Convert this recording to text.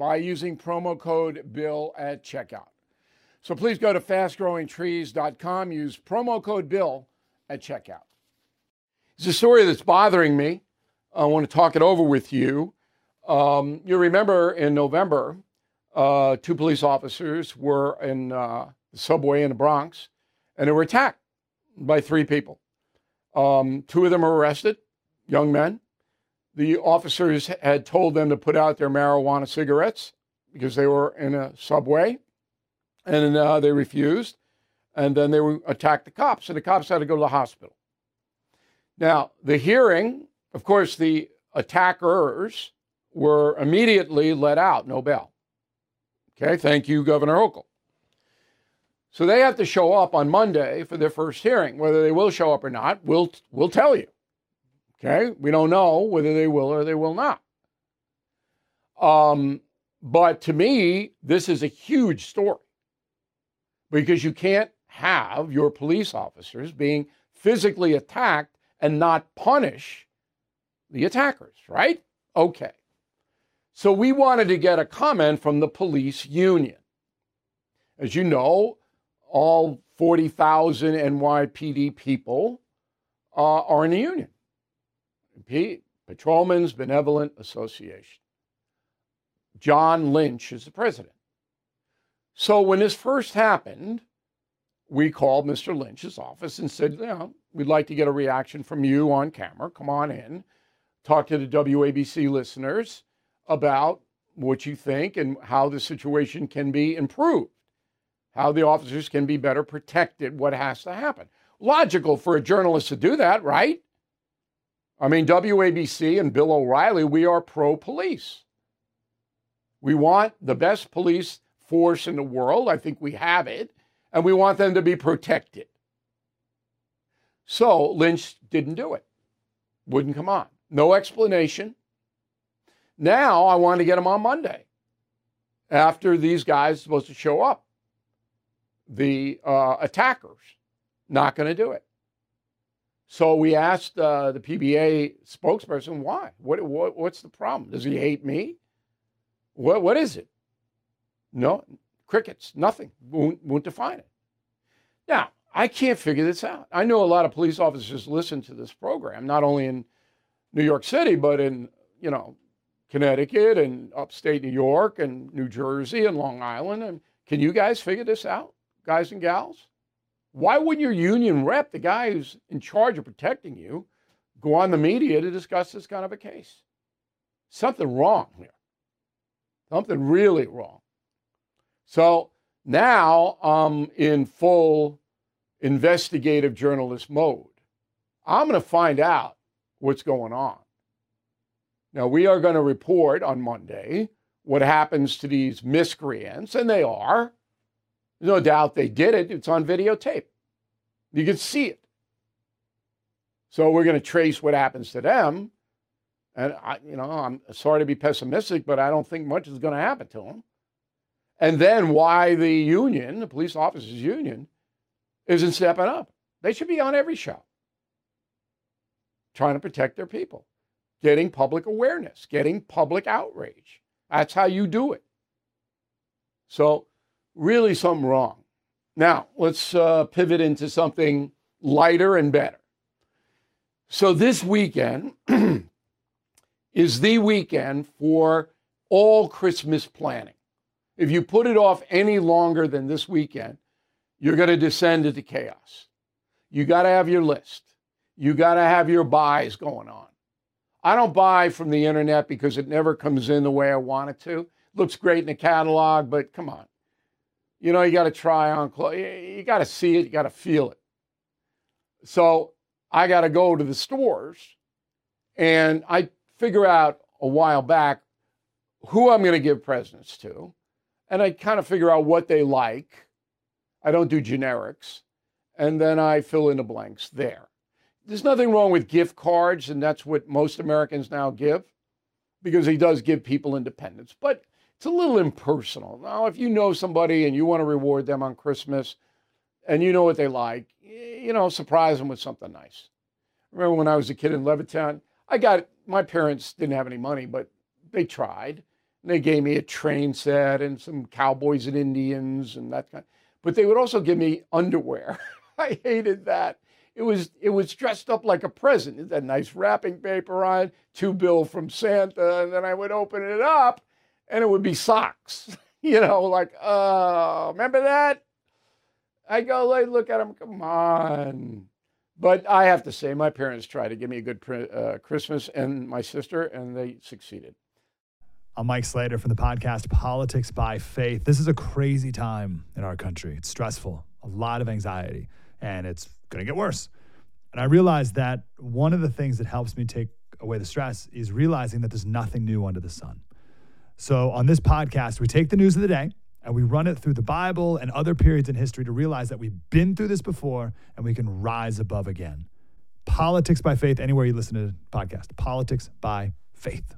by using promo code BILL at checkout. So please go to fastgrowingtrees.com, use promo code BILL at checkout. It's a story that's bothering me. I want to talk it over with you. Um, you remember in November, uh, two police officers were in uh, the subway in the Bronx and they were attacked by three people. Um, two of them were arrested, young men the officers had told them to put out their marijuana cigarettes because they were in a subway, and uh, they refused. And then they were, attacked the cops, and the cops had to go to the hospital. Now, the hearing, of course, the attackers were immediately let out, no bail. Okay, thank you, Governor Hochul. So they have to show up on Monday for their first hearing. Whether they will show up or not, we'll, we'll tell you. Okay, we don't know whether they will or they will not. Um, but to me, this is a huge story because you can't have your police officers being physically attacked and not punish the attackers, right? Okay. So we wanted to get a comment from the police union. As you know, all 40,000 NYPD people uh, are in the union. P- Patrolmen's Benevolent Association. John Lynch is the president. So when this first happened, we called Mr. Lynch's office and said, you know, we'd like to get a reaction from you on camera. Come on in, talk to the WABC listeners about what you think and how the situation can be improved, how the officers can be better protected, what has to happen. Logical for a journalist to do that, right? I mean, WABC and Bill O'Reilly, we are pro police. We want the best police force in the world. I think we have it. And we want them to be protected. So Lynch didn't do it, wouldn't come on. No explanation. Now I want to get him on Monday after these guys are supposed to show up. The uh, attackers, not going to do it. So we asked uh, the PBA spokesperson why. What, what, what's the problem? Does he hate me? What, what is it? No, crickets, nothing. Won't, won't define it. Now, I can't figure this out. I know a lot of police officers listen to this program, not only in New York City, but in, you know, Connecticut and upstate New York and New Jersey and Long Island. And can you guys figure this out, guys and gals? Why wouldn't your union rep, the guy who's in charge of protecting you, go on the media to discuss this kind of a case? Something wrong here. Something really wrong. So now I'm in full investigative journalist mode. I'm going to find out what's going on. Now, we are going to report on Monday what happens to these miscreants, and they are. No doubt they did it. It's on videotape. You can see it. So we're going to trace what happens to them. And I, you know, I'm sorry to be pessimistic, but I don't think much is going to happen to them. And then why the union, the police officers union, isn't stepping up. They should be on every show, trying to protect their people, getting public awareness, getting public outrage. That's how you do it. So really something wrong. Now, let's uh, pivot into something lighter and better. So, this weekend is the weekend for all Christmas planning. If you put it off any longer than this weekend, you're going to descend into chaos. You got to have your list. You got to have your buys going on. I don't buy from the internet because it never comes in the way I want it to. Looks great in the catalog, but come on. You know, you got to try on clothes. You got to see it, you got to feel it. So I got to go to the stores and I figure out a while back who I'm going to give presents to. And I kind of figure out what they like. I don't do generics. And then I fill in the blanks there. There's nothing wrong with gift cards, and that's what most Americans now give because he does give people independence. But it's a little impersonal. Now, if you know somebody and you want to reward them on Christmas and you know what they like, you know, surprise them with something nice. Remember when I was a kid in Levittown? I got my parents didn't have any money, but they tried. And they gave me a train set and some cowboys and Indians and that kind. But they would also give me underwear. I hated that. It was it was dressed up like a present. It had nice wrapping paper on, to bill from Santa, and then I would open it up and it would be socks. you know, like, uh, remember that? I go, like, look at them, come on. But I have to say, my parents tried to give me a good uh, Christmas and my sister, and they succeeded. I'm Mike Slater from the podcast Politics by Faith. This is a crazy time in our country. It's stressful, a lot of anxiety, and it's going to get worse. And I realized that one of the things that helps me take away the stress is realizing that there's nothing new under the sun. So, on this podcast, we take the news of the day and we run it through the Bible and other periods in history to realize that we've been through this before and we can rise above again. Politics by faith, anywhere you listen to the podcast. Politics by faith.